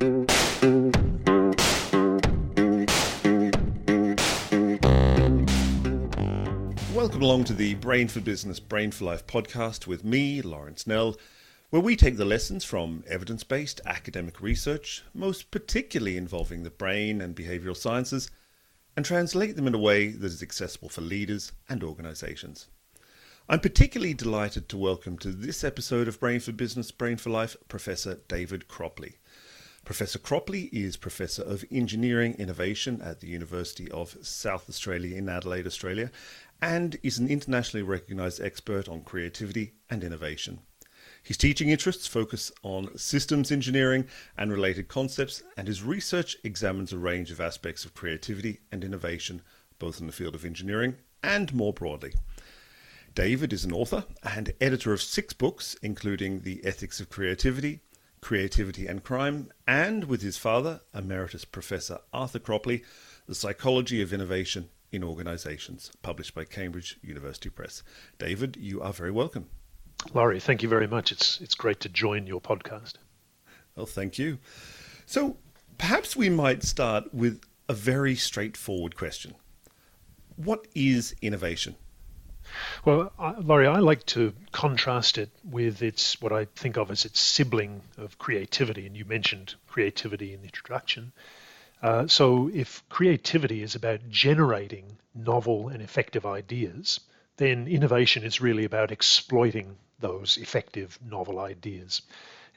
Welcome along to the Brain for Business, Brain for Life podcast with me, Lawrence Nell, where we take the lessons from evidence based academic research, most particularly involving the brain and behavioral sciences, and translate them in a way that is accessible for leaders and organizations. I'm particularly delighted to welcome to this episode of Brain for Business, Brain for Life Professor David Cropley. Professor Cropley is Professor of Engineering Innovation at the University of South Australia in Adelaide, Australia, and is an internationally recognised expert on creativity and innovation. His teaching interests focus on systems engineering and related concepts, and his research examines a range of aspects of creativity and innovation, both in the field of engineering and more broadly. David is an author and editor of six books, including The Ethics of Creativity, Creativity and Crime, and with his father, Emeritus Professor Arthur Cropley, The Psychology of Innovation in Organizations, published by Cambridge University Press. David, you are very welcome. Laurie, thank you very much. It's it's great to join your podcast. Well, thank you. So, perhaps we might start with a very straightforward question. What is innovation? Well, I, Laurie, I like to contrast it with its what I think of as its sibling of creativity, and you mentioned creativity in the introduction. Uh, so, if creativity is about generating novel and effective ideas, then innovation is really about exploiting those effective novel ideas.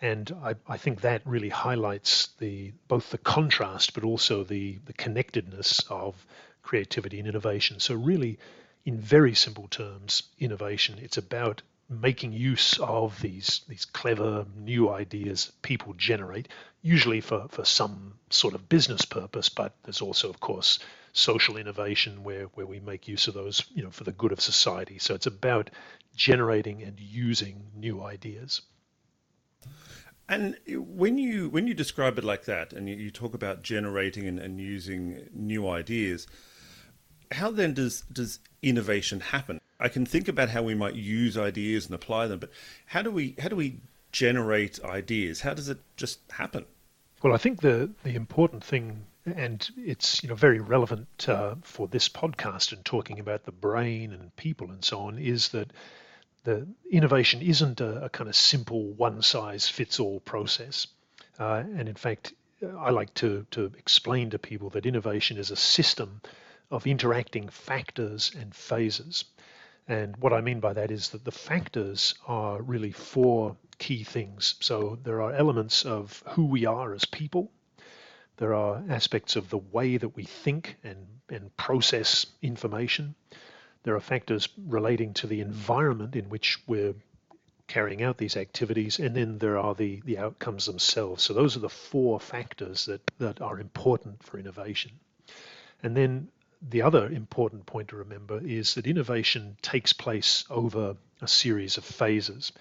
And I, I, think that really highlights the both the contrast but also the, the connectedness of creativity and innovation. So really in very simple terms, innovation. It's about making use of these these clever new ideas people generate, usually for, for some sort of business purpose, but there's also, of course, social innovation where, where we make use of those, you know, for the good of society. So it's about generating and using new ideas. And when you when you describe it like that, and you, you talk about generating and, and using new ideas, how then does does innovation happen? I can think about how we might use ideas and apply them, but how do we how do we generate ideas? How does it just happen? Well, I think the the important thing, and it's you know very relevant uh, for this podcast and talking about the brain and people and so on, is that the innovation isn't a, a kind of simple one size fits all process, uh, and in fact, I like to to explain to people that innovation is a system of interacting factors and phases. And what I mean by that is that the factors are really four key things. So there are elements of who we are as people, there are aspects of the way that we think and, and process information, there are factors relating to the environment in which we're carrying out these activities, and then there are the, the outcomes themselves. So those are the four factors that, that are important for innovation. And then the other important point to remember is that innovation takes place over a series of phases.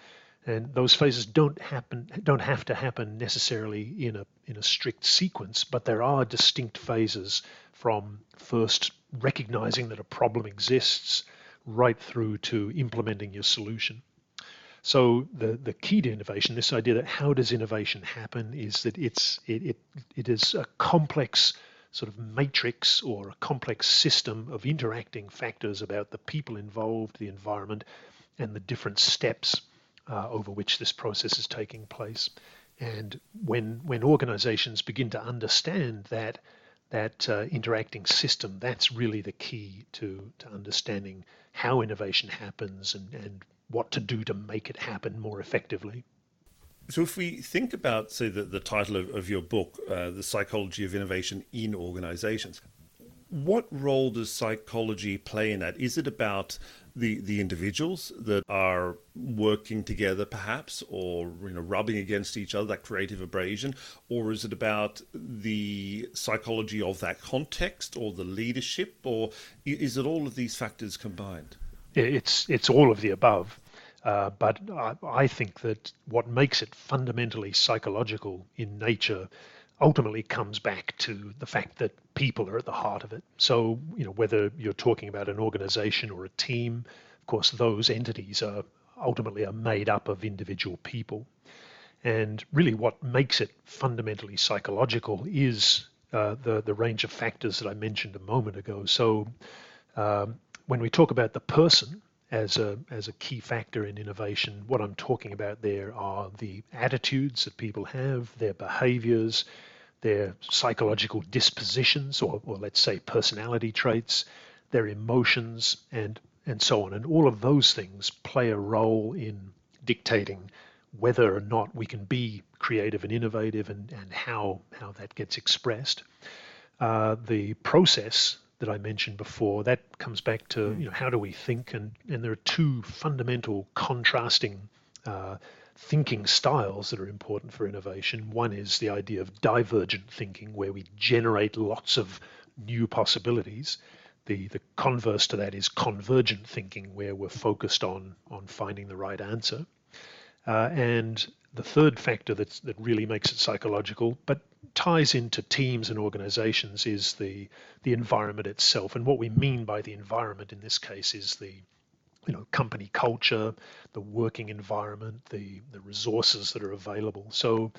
And those phases don't happen don't have to happen necessarily in a in a strict sequence, but there are distinct phases from first recognizing that a problem exists right through to implementing your solution. So the, the key to innovation, this idea that how does innovation happen, is that it's it, it, it is a complex sort of matrix or a complex system of interacting factors about the people involved, the environment, and the different steps uh, over which this process is taking place. And when when organizations begin to understand that that uh, interacting system, that's really the key to, to understanding how innovation happens and, and what to do to make it happen more effectively. So, if we think about, say, the, the title of, of your book, uh, The Psychology of Innovation in Organizations, what role does psychology play in that? Is it about the, the individuals that are working together, perhaps, or you know, rubbing against each other, that creative abrasion, or is it about the psychology of that context, or the leadership, or is it all of these factors combined? It's it's all of the above. Uh, but I, I, think that what makes it fundamentally psychological in nature ultimately comes back to the fact that people are at the heart of it. So, you know, whether you're talking about an organization or a team, of course, those entities are ultimately are made up of individual people. And really, what makes it fundamentally psychological is uh, the the range of factors that I mentioned a moment ago. So, um, when we talk about the person as a as a key factor in innovation, what I'm talking about there are the attitudes that people have, their behaviors, their psychological dispositions, or, or let's say personality traits, their emotions, and and so on. And all of those things play a role in dictating whether or not we can be creative and innovative and, and how, how that gets expressed. Uh, the process that I mentioned before, that comes back to you know, how do we think? And, and there are two fundamental contrasting uh, thinking styles that are important for innovation. One is the idea of divergent thinking, where we generate lots of new possibilities. The, the converse to that is convergent thinking, where we're focused on, on finding the right answer. Uh, and the third factor that's, that really makes it psychological, but ties into teams and organizations, is the, the environment itself. And what we mean by the environment in this case is the you know, company culture, the working environment, the, the resources that are available. So,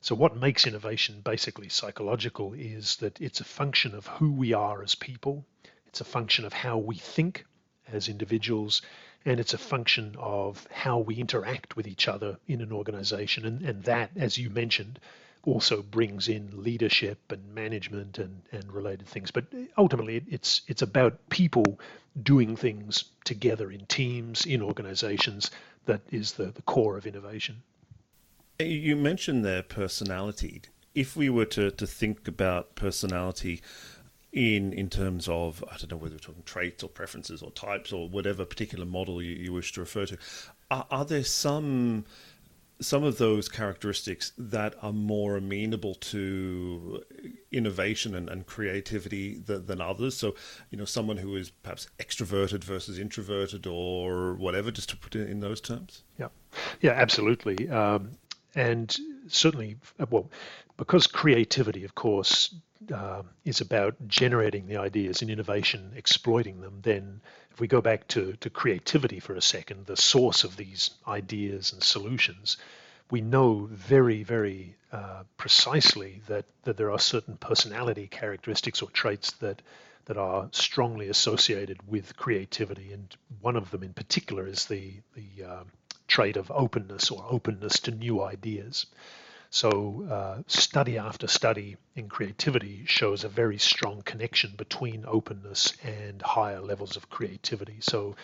so what makes innovation basically psychological is that it's a function of who we are as people, it's a function of how we think as individuals, and it's a function of how we interact with each other in an organization. And, and that, as you mentioned, also brings in leadership and management and, and related things. But ultimately, it's it's about people doing things together in teams, in organizations. That is the, the core of innovation. You mentioned their personality. If we were to, to think about personality in in terms of I don't know whether we're talking traits or preferences or types or whatever particular model you, you wish to refer to, are, are there some some of those characteristics that are more amenable to innovation and, and creativity than, than, others. So, you know, someone who is perhaps extroverted versus introverted or whatever, just to put it in those terms. Yeah, yeah, absolutely. Um, and certainly, well, because creativity, of course, uh, is about generating the ideas and innovation, exploiting them, then if we go back to, to creativity for a second, the source of these ideas and solutions, we know very, very uh, precisely that, that there are certain personality characteristics or traits that that are strongly associated with creativity, and one of them in particular is the the uh, trait of openness or openness to new ideas. So, uh, study after study in creativity shows a very strong connection between openness and higher levels of creativity. So,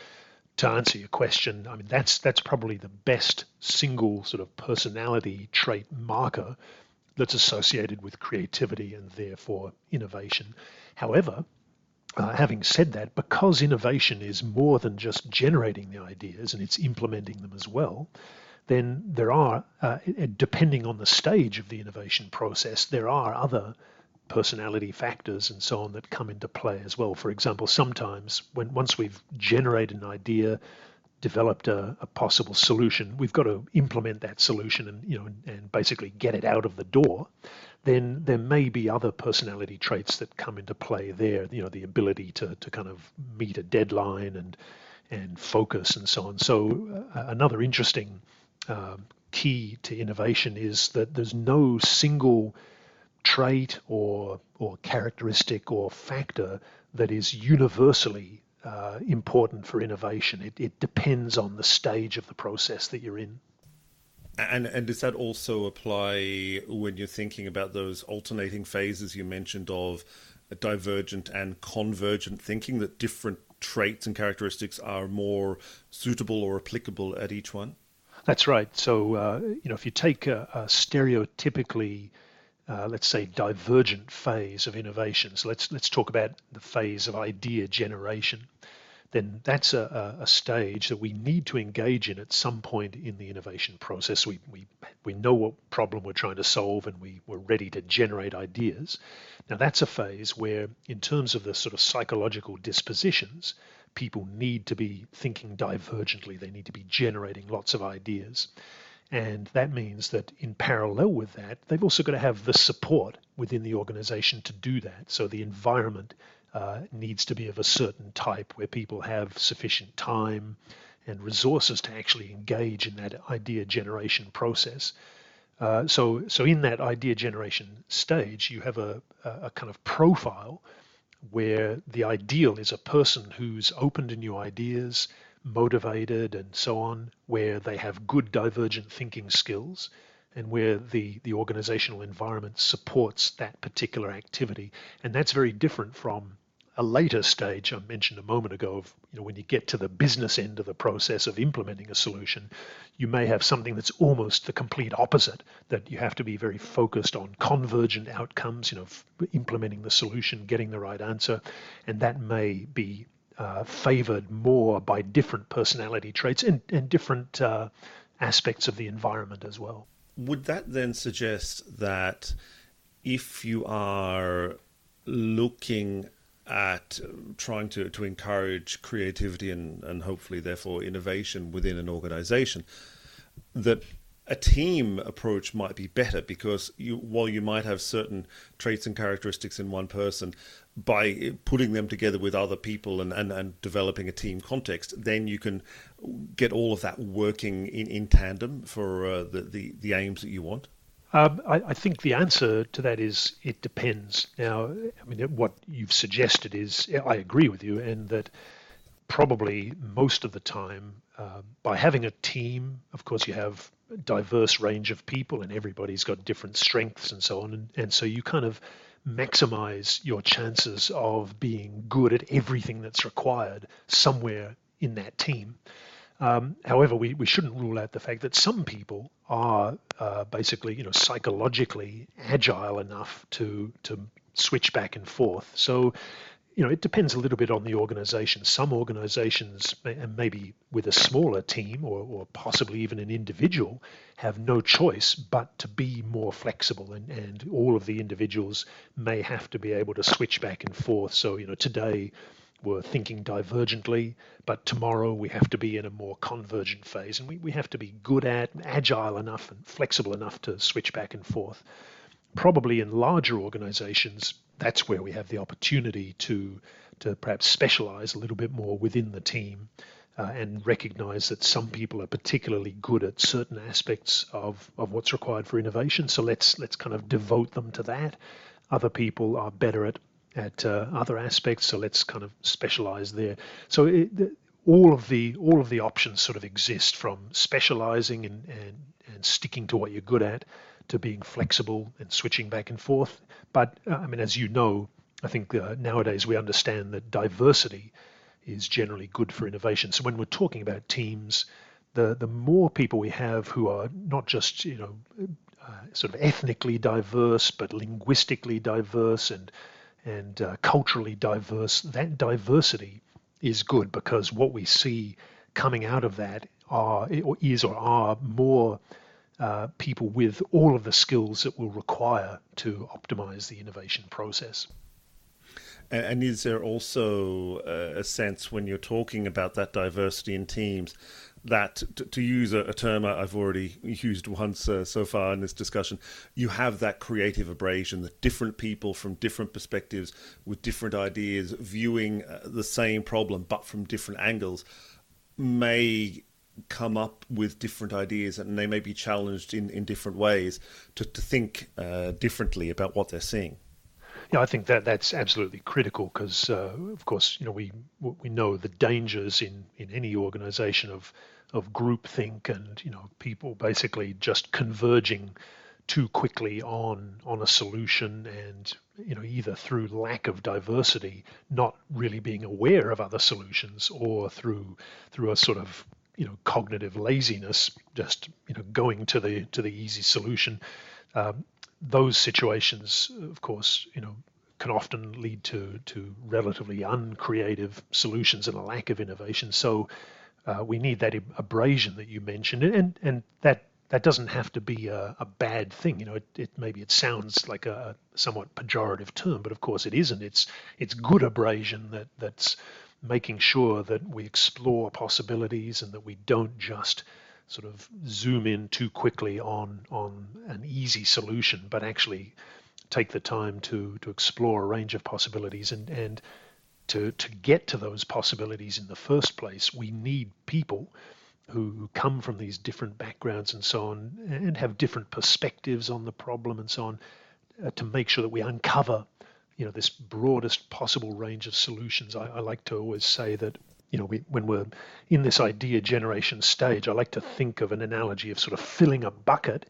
to answer your question, I mean that's that's probably the best single sort of personality trait marker that's associated with creativity and therefore innovation. However, uh, having said that, because innovation is more than just generating the ideas and it's implementing them as well, then there are, uh, depending on the stage of the innovation process, there are other personality factors and so on that come into play as well. For example, sometimes when once we've generated an idea, developed a, a possible solution, we've got to implement that solution and you know and, basically get it out of the door. Then there may be other personality traits that come into play there. You know, the ability to to kind of meet a deadline and and focus and so on. So uh, another interesting um, key to innovation is that there's no single trait or or characteristic or factor that is universally uh, important for innovation. It, it depends on the stage of the process that you're in. And and does that also apply when you're thinking about those alternating phases you mentioned of divergent and convergent thinking that different traits and characteristics are more suitable or applicable at each one? That's right. So, uh, you know, if you take a, a stereotypically, uh, let's say, divergent phase of innovation, so let's let's talk about the phase of idea generation. Then that's a, a stage that we need to engage in at some point in the innovation process. We, we, we know what problem we're trying to solve and we, we're ready to generate ideas. Now, that's a phase where, in terms of the sort of psychological dispositions, people need to be thinking divergently. They need to be generating lots of ideas. And that means that in parallel with that, they've also got to have the support within the organization to do that. So the environment uh, needs to be of a certain type where people have sufficient time and resources to actually engage in that idea generation process. Uh, so, so in that idea generation stage, you have a, a kind of profile where the ideal is a person who's open to new ideas, motivated, and so on, where they have good divergent thinking skills, and where the, the organizational environment supports that particular activity. And that's very different from a later stage I mentioned a moment ago of you know when you get to the business end of the process of implementing a solution, you may have something that's almost the complete opposite that you have to be very focused on convergent outcomes, you know, implementing the solution, getting the right answer, and that may be uh, favored more by different personality traits and, and different uh, aspects of the environment as well. Would that then suggest that if you are looking at trying to, to encourage creativity and, and hopefully therefore innovation within an organization that a team approach might be better because you while you might have certain traits and characteristics in one person by putting them together with other people and, and, and developing a team context then you can get all of that working in, in tandem for uh, the, the, the aims that you want um, I, I, think the answer to that is it depends. Now, I mean, what you've suggested is I agree with you, and that probably most of the time, uh, by having a team, of course, you have a diverse range of people, and everybody's got different strengths and so on, and, and so you kind of maximize your chances of being good at everything that's required somewhere in that team. Um, however, we, we shouldn't rule out the fact that some people are uh, basically, you know, psychologically agile enough to to switch back and forth. So, you know, it depends a little bit on the organization. Some organizations, and maybe with a smaller team or, or possibly even an individual, have no choice but to be more flexible, and, and all of the individuals may have to be able to switch back and forth. So, you know, today were thinking divergently, but tomorrow we have to be in a more convergent phase and we, we have to be good at, agile enough and flexible enough to switch back and forth. Probably in larger organizations, that's where we have the opportunity to, to perhaps specialize a little bit more within the team uh, and recognize that some people are particularly good at certain aspects of, of what's required for innovation. So let's let's kind of devote them to that. Other people are better at at uh, other aspects. So let's kind of specialize there. So it, all of the all of the options sort of exist from specializing and, and, and sticking to what you're good at to being flexible and switching back and forth. But uh, I mean, as you know, I think uh, nowadays we understand that diversity is generally good for innovation. So when we're talking about teams, the the more people we have who are not just you know uh, sort of ethnically diverse, but linguistically diverse and and uh, culturally diverse, that diversity is good because what we see coming out of that are or is or are more uh, people with all of the skills that will require to optimize the innovation process. And is there also uh, a sense when you're talking about that diversity in teams that, to, to use a, a, term I've already used once uh, so far in this discussion, you have that creative abrasion that different people from different perspectives with different ideas viewing uh, the same problem but from different angles may come up with different ideas and they may be challenged in, in different ways to, to think uh, differently about what they're seeing. Yeah, I think that that's absolutely critical because, uh, of course, you know we we know the dangers in, in any organization of of groupthink and you know people basically just converging too quickly on on a solution and you know either through lack of diversity not really being aware of other solutions or through through a sort of you know cognitive laziness just you know going to the to the easy solution um, those situations, of course, you know, can often lead to to relatively uncreative solutions and a lack of innovation. So uh, we need that abrasion that you mentioned, and and that that doesn't have to be a, a bad thing. You know, it, it, maybe it sounds like a somewhat pejorative term, but of course it isn't. It's it's good abrasion that that's making sure that we explore possibilities and that we don't just sort of zoom in too quickly on on an easy solution, but actually take the time to to explore a range of possibilities and and to to get to those possibilities in the first place, we need people who come from these different backgrounds and so on, and have different perspectives on the problem and so on, uh, to make sure that we uncover, you know, this broadest possible range of solutions. I, I like to always say that, you know, we, when we're in this idea generation stage, I like to think of an analogy of sort of filling a bucket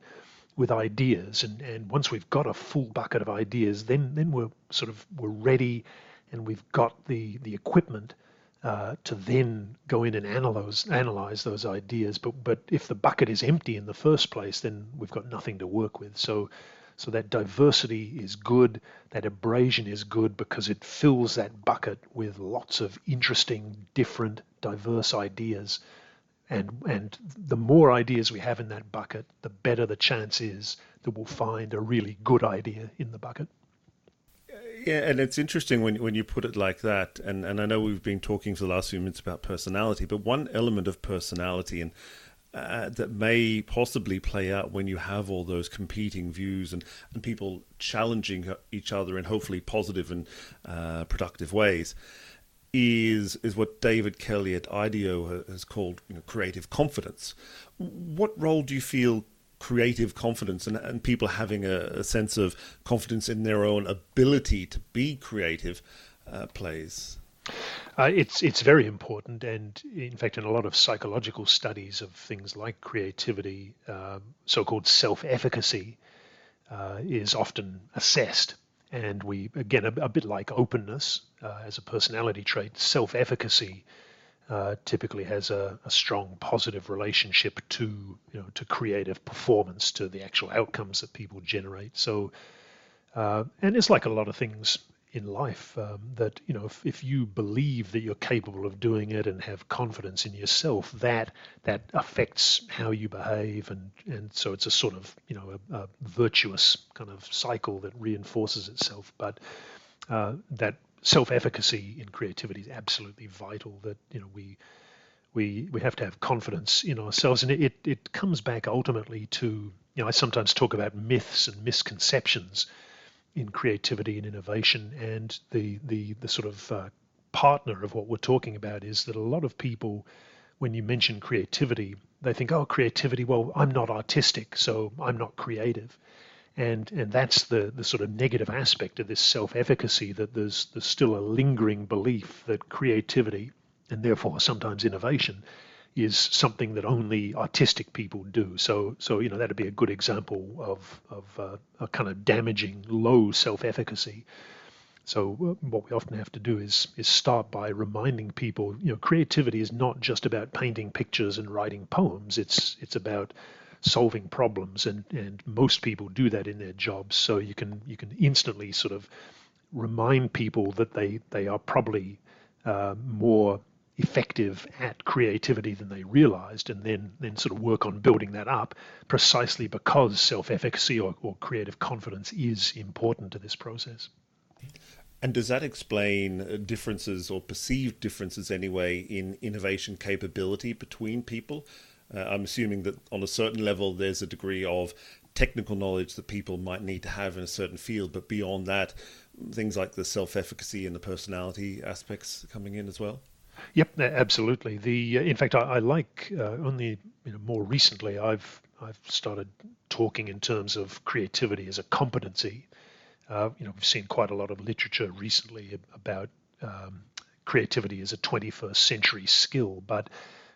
with ideas, and, and once we've got a full bucket of ideas, then then we're sort of we're ready, and we've got the the equipment uh, to then go in and analyze analyze those ideas. But but if the bucket is empty in the first place, then we've got nothing to work with. So so that diversity is good. That abrasion is good because it fills that bucket with lots of interesting, different, diverse ideas. And and the more ideas we have in that bucket, the better the chance is that we'll find a really good idea in the bucket. Yeah, and it's interesting when when you put it like that. And and I know we've been talking for the last few minutes about personality, but one element of personality and uh, that may possibly play out when you have all those competing views and, and people challenging each other in hopefully positive and uh, productive ways is is what David Kelley at IDEO has called you know, creative confidence. What role do you feel creative confidence and, and people having a, a, sense of confidence in their own ability to be creative uh, plays? Uh, it's it's very important, and in fact, in a lot of psychological studies of things like creativity, uh, so-called self-efficacy uh, is often assessed, and we again a, a bit like openness uh, as a personality trait, self-efficacy uh, typically has a, a, strong positive relationship to you know to creative performance, to the actual outcomes that people generate. So, uh, and it's like a lot of things in life um, that you know if, if you believe that you're capable of doing it and have confidence in yourself that that affects how you behave and and so it's a sort of you know a, a virtuous kind of cycle that reinforces itself but uh, that self-efficacy in creativity is absolutely vital that you know we we we have to have confidence in ourselves and it it comes back ultimately to you know I sometimes talk about myths and misconceptions in creativity and innovation. And the the the sort of uh, partner of what we're talking about is that a lot of people, when you mention creativity, they think, oh, creativity. Well, I'm not artistic, so I'm not creative. And, and that's the, the sort of negative aspect of this self-efficacy that there's there's still a lingering belief that creativity and therefore sometimes innovation is something that only artistic people do. So, so you know that'd be a good example of of uh, a kind of damaging low self-efficacy. So, uh, what we often have to do is is start by reminding people, you know, creativity is not just about painting pictures and writing poems. It's it's about solving problems, and and most people do that in their jobs. So you can you can instantly sort of remind people that they they are probably uh, more effective at creativity than they realized and then then sort of work on building that up precisely because self-efficacy or, or creative confidence is important to this process and does that explain uh, differences or perceived differences anyway in innovation capability between people uh, i'm assuming that on a certain level there's a degree of technical knowledge that people might need to have in a certain field but beyond that things like the self-efficacy and the personality aspects coming in as well Yep, absolutely. The uh, in fact, I, I like uh, only you know, more recently I've I've started talking in terms of creativity as a competency. Uh, you know, we've seen quite a lot of literature recently about um, creativity as a 21st century skill, but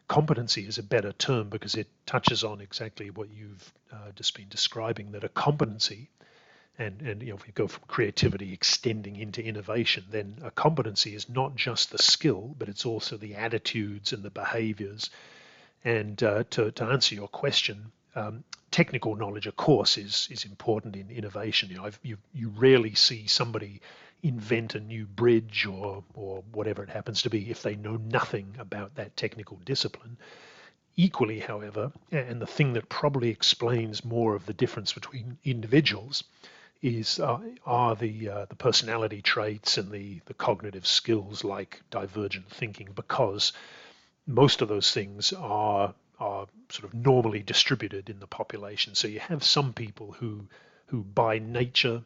competency is a better term because it touches on exactly what you've uh, just been describing. That a competency and and you know if we go from creativity extending into innovation then a competency is not just the skill but it's also the attitudes and the behaviors and uh, to, to answer your question um, technical knowledge of course is is important in innovation you know I've, you you rarely see somebody invent a new bridge or or whatever it happens to be if they know nothing about that technical discipline equally however and the thing that probably explains more of the difference between individuals is uh, are the uh, the personality traits and the the cognitive skills like divergent thinking because most of those things are are sort of normally distributed in the population. So you have some people who who by nature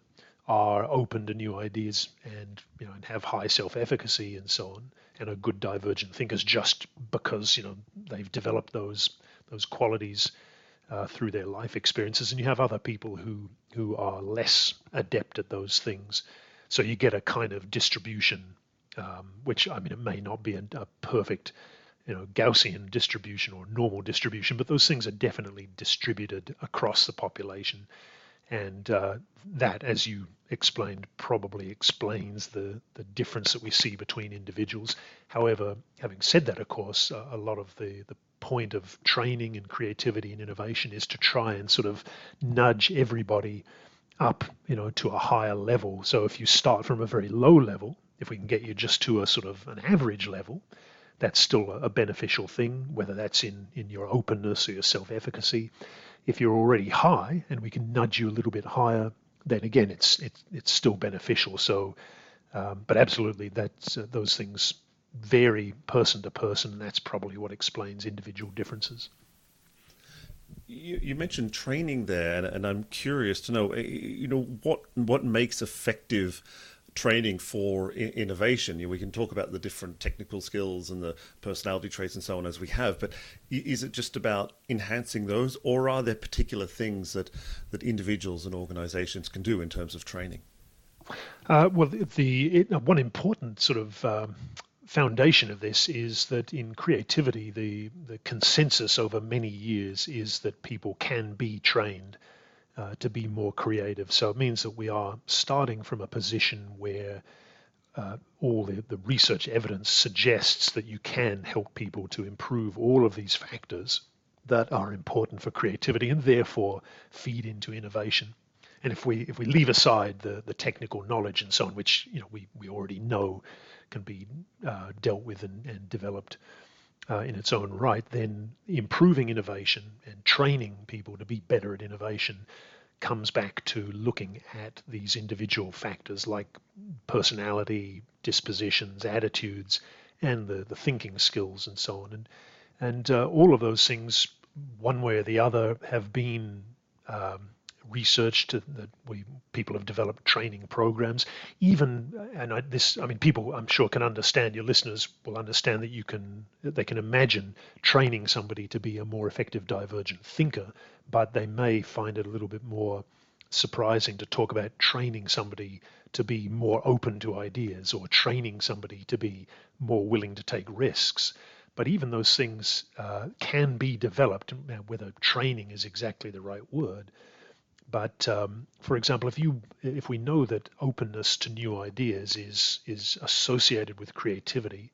are open to new ideas and you know and have high self-efficacy and so on and are good divergent thinkers just because you know they've developed those those qualities uh, through their life experiences. And you have other people who who are less adept at those things. So you get a kind of distribution um, which I mean it may not be a, a perfect you know Gaussian distribution or normal distribution but those things are definitely distributed across the population and uh, that, as you explained, probably explains the, the difference that we see between individuals. However, having said that, of course, a lot of the, the point of training and creativity and innovation is to try and sort of nudge everybody up, you know, to a higher level. So if you start from a very low level, if we can get you just to a sort of an average level, that's still a, beneficial thing, whether that's in, in your openness or your self-efficacy if you're already high and we can nudge you a little bit higher, then again, it's it's it's still beneficial. So, um, but absolutely, that's uh, those things vary person to person, and that's probably what explains individual differences. You, you mentioned training there, and, and I'm curious to know, eh, you know, what what makes effective training for innovation. You know, we can talk about the different technical skills and the personality traits and so on as we have, but is it just about enhancing those, or are there particular things that that individuals and organisations can do in terms of training? Uh, well, the it, one important sort of um, foundation of this is that in creativity, the the consensus over many years is that people can be trained uh, to be more creative. So it means that we are starting from a position where uh, all the, the research evidence suggests that you can help people to improve all of these factors that are important for creativity and therefore feed into innovation. And if we if we leave aside the, the technical knowledge and so on, which you know we, we already know can be uh, dealt with and, and developed uh, in its own right, then improving innovation and training people to be better at innovation comes back to looking at these individual factors like personality, dispositions, attitudes, and the, the thinking skills and so on. And, and uh, all of those things, one way or the other, have been um, research that we people have developed training programs. Even and I, this I mean people I'm sure can understand your listeners will understand that you can they can imagine training somebody to be a more effective divergent thinker but they may find it a little bit more surprising to talk about training somebody to be more open to ideas or training somebody to be more willing to take risks. But even those things uh, can be developed whether training is exactly the right word but um, for example, if you if we know that openness to new ideas is is associated with creativity,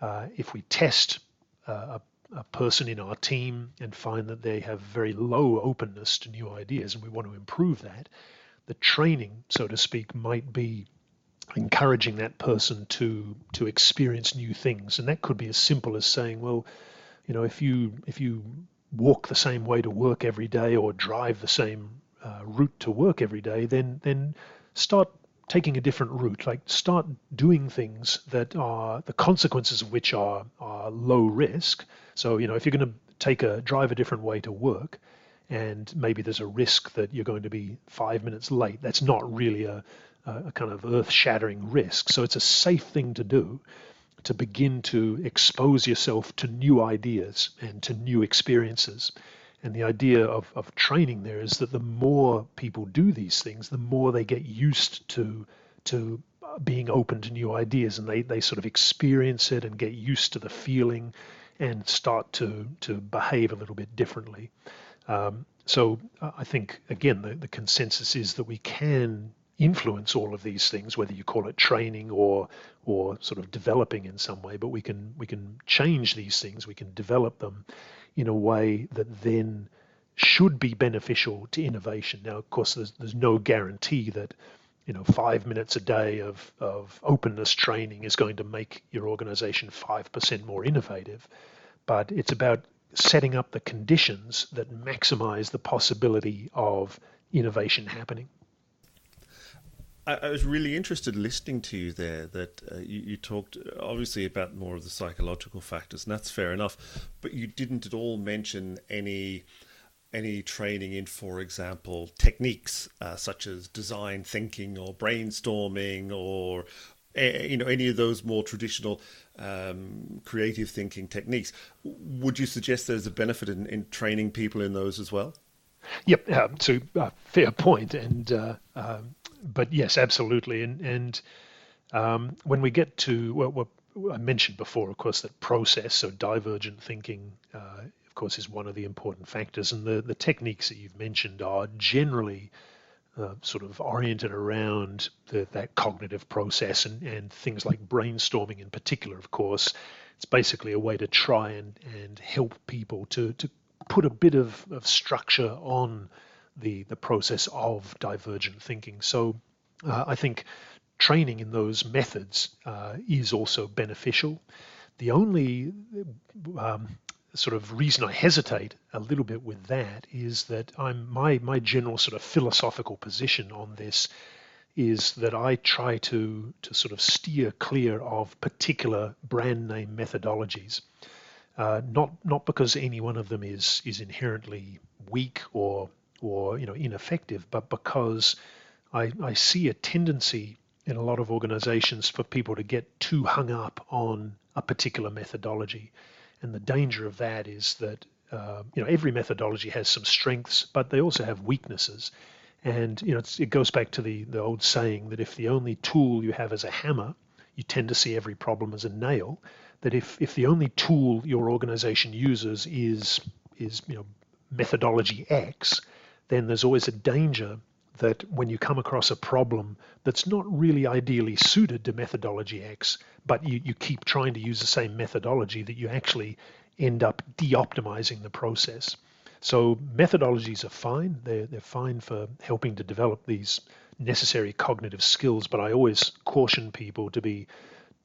uh, if we test uh, a, a person in our team and find that they have very low openness to new ideas, and we want to improve that, the training, so to speak, might be encouraging that person to to experience new things, and that could be as simple as saying, well, you know, if you if you walk the same way to work every day or drive the same uh, route to work every day, then then start taking a different route. Like start doing things that are the consequences of which are are low risk. So you know if you're going to take a drive a different way to work, and maybe there's a risk that you're going to be five minutes late. That's not really a, a kind of earth-shattering risk. So it's a safe thing to do to begin to expose yourself to new ideas and to new experiences. And the idea of, of training there is that the more people do these things, the more they get used to to being open to new ideas. And they, they sort of experience it and get used to the feeling and start to, to behave a little bit differently. Um, so uh, I think, again, the, the consensus is that we can influence all of these things, whether you call it training or or sort of developing in some way, but we can we can change these things, we can develop them in a way that then should be beneficial to innovation. Now, of course, there's, there's no guarantee that you know five minutes a day of, of openness training is going to make your organization 5% more innovative, but it's about setting up the conditions that maximize the possibility of innovation happening. I, I was really interested listening to you there. That uh, you, you, talked obviously about more of the psychological factors, and that's fair enough. But you didn't at all mention any any training in, for example, techniques uh, such as design thinking or brainstorming or uh, you know any of those more traditional um, creative thinking techniques. Would you suggest there's a benefit in, in training people in those as well? Yep, uh, so uh, fair point, and uh, um, but yes, absolutely, and and um, when we get to what I mentioned before, of course, that process, so divergent thinking, uh, of course, is one of the important factors, and the the techniques that you've mentioned are generally uh, sort of oriented around the, that cognitive process and, and things like brainstorming in particular, of course. It's basically a way to try and, and help people to, to put a bit of, of structure on the, the process of divergent thinking. So uh, I think training in those methods uh, is also beneficial. The only um, sort of reason I hesitate a little bit with that is that I'm my my general sort of philosophical position on this is that I try to to sort of steer clear of particular brand name methodologies. Uh, not not because any one of them is is inherently weak or or you know ineffective, but because I, I see a tendency in a lot of organizations for people to get too hung up on a particular methodology and the danger of that is that uh, you know every methodology has some strengths, but they also have weaknesses. And you know it goes back to the the old saying that if the only tool you have is a hammer, you tend to see every problem as a nail. That if if the only tool your organization uses is is you know methodology X, then there's always a danger that when you come across a problem that's not really ideally suited to methodology X, but you, you keep trying to use the same methodology, that you actually end up de optimizing the process. So methodologies are fine. They're, they're fine for helping to develop these necessary cognitive skills, but I always caution people to be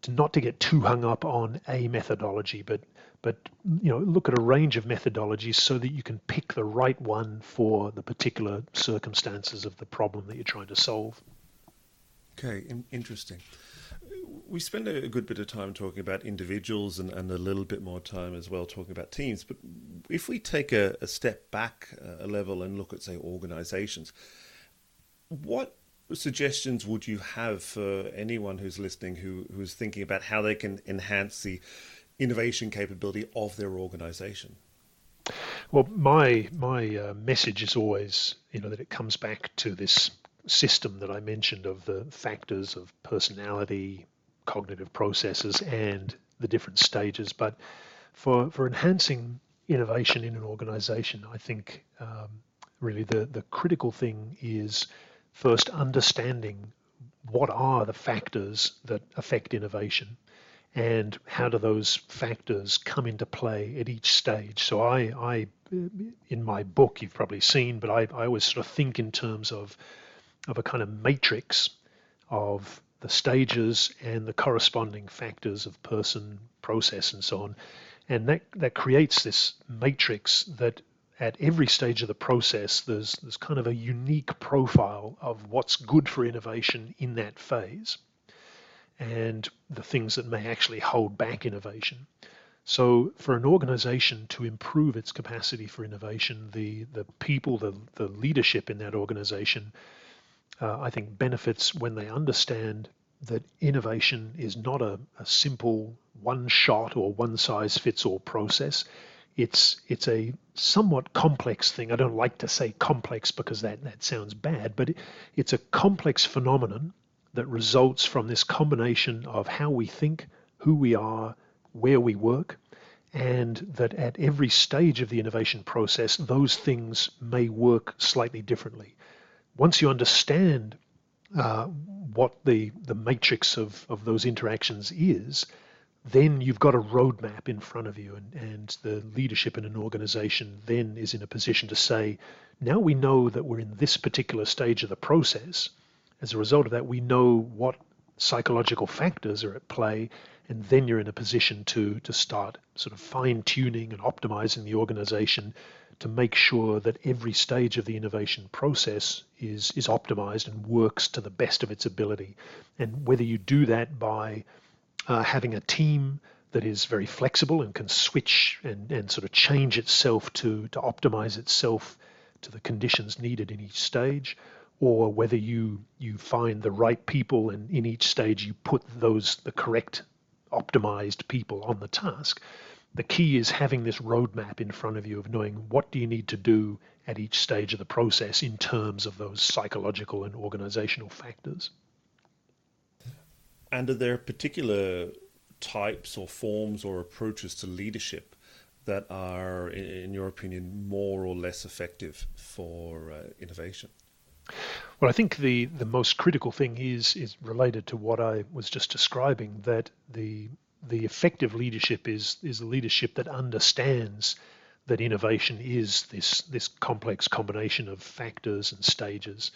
to not to get too hung up on a methodology, but but you know look at a range of methodologies so that you can pick the right one for the particular circumstances of the problem that you're trying to solve. Okay, in- interesting. We spend a good bit of time talking about individuals and, and a little bit more time as well talking about teams. But if we take a, a step back a level and look at, say, organizations, what suggestions would you have for anyone who's listening who who's thinking about how they can enhance the innovation capability of their organization? Well, my my uh, message is always, you know, that it comes back to this system that I mentioned of the factors of personality, cognitive processes, and the different stages. But for for enhancing innovation in an organization, I think um, really the the critical thing is first understanding what are the factors that affect innovation and how do those factors come into play at each stage. So I, I in my book, you've probably seen, but I, I always sort of think in terms of of a kind of matrix of the stages and the corresponding factors of person, process, and so on. And that, that creates this matrix that at every stage of the process, there's, there's kind of a unique profile of what's good for innovation in that phase and the things that may actually hold back innovation. So, for an organization to improve its capacity for innovation, the, the people, the, the leadership in that organization, uh, I think benefits when they understand that innovation is not a, a simple one shot or one size fits all process it's it's a somewhat complex thing. I don't like to say complex because that, that sounds bad, but it, it's a complex phenomenon that results from this combination of how we think, who we are, where we work, and that at every stage of the innovation process, those things may work slightly differently. Once you understand uh, what the, the matrix of, of those interactions is, then you've got a roadmap in front of you, and, and the leadership in an organization then is in a position to say, now we know that we're in this particular stage of the process. As a result of that, we know what psychological factors are at play, and then you're in a position to, to start sort of fine tuning and optimizing the organization to make sure that every stage of the innovation process is, is optimized and works to the best of its ability. And whether you do that by uh, having a team that is very flexible and can switch and, and sort of change itself to, to optimize itself to the conditions needed in each stage, or whether you you find the right people and in each stage you put those the correct optimized people on the task. The key is having this roadmap in front of you of knowing what do you need to do at each stage of the process in terms of those psychological and organizational factors. And are there particular types or forms or approaches to leadership that are, in your opinion, more or less effective for uh, innovation? Well, I think the, the most critical thing is is related to what I was just describing. That the the effective leadership is is leadership that understands that innovation is this this complex combination of factors and stages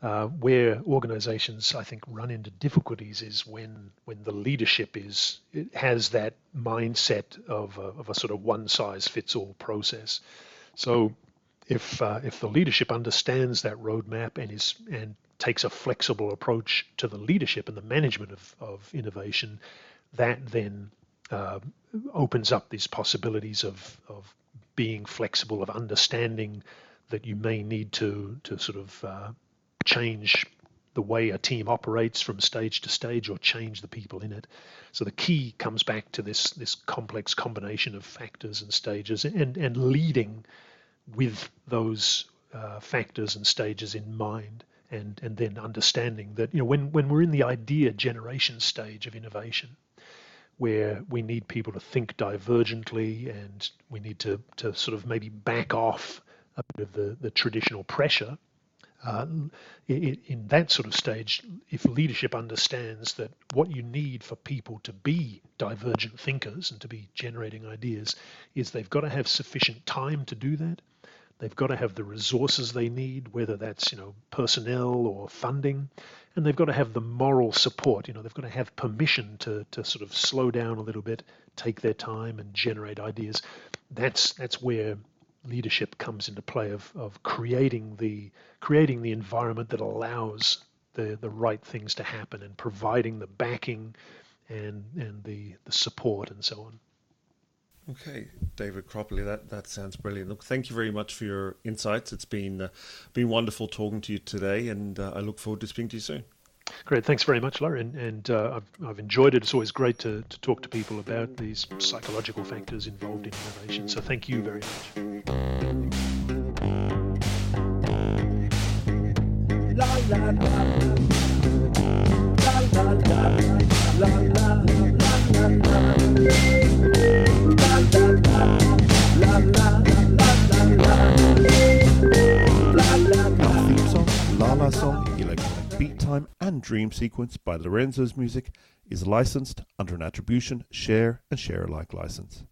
uh, where organizations, I think, run into difficulties is when when the leadership is has that mindset of a, of a sort of one size fits all process. So if uh, if the leadership understands that roadmap and is and takes a flexible approach to the leadership and the management of, of innovation, that then uh, opens up these possibilities of, of being flexible, of understanding that you may need to to sort of uh, change the way a team operates from stage to stage or change the people in it. So the key comes back to this this complex combination of factors and stages and, and leading with those uh, factors and stages in mind and, and then understanding that you know when, when we're in the idea generation stage of innovation where we need people to think divergently and we need to, to sort of maybe back off a bit of the, the traditional pressure uh, in that sort of stage, if leadership understands that what you need for people to be divergent thinkers and to be generating ideas is they've got to have sufficient time to do that. They've got to have the resources they need, whether that's you know personnel or funding, and they've got to have the moral support. You know, they've got to have permission to to sort of slow down a little bit, take their time, and generate ideas. That's that's where leadership comes into play of, of creating the creating the environment that allows the, the right things to happen and providing the backing and and the, the support and so on. Okay, David Cropley, that, that sounds brilliant. Look, thank you very much for your insights. It's been uh, been wonderful talking to you today, and uh, I look forward to speaking to you soon. Great, thanks very much, Laurie, and, and uh, I've, I've enjoyed it. It's always great to, to talk to people about these psychological factors involved in innovation. So thank you very much. Theme song, Song, Beat Time and Dream Sequence by Lorenzo's Music is licensed under an attribution, share and share alike license.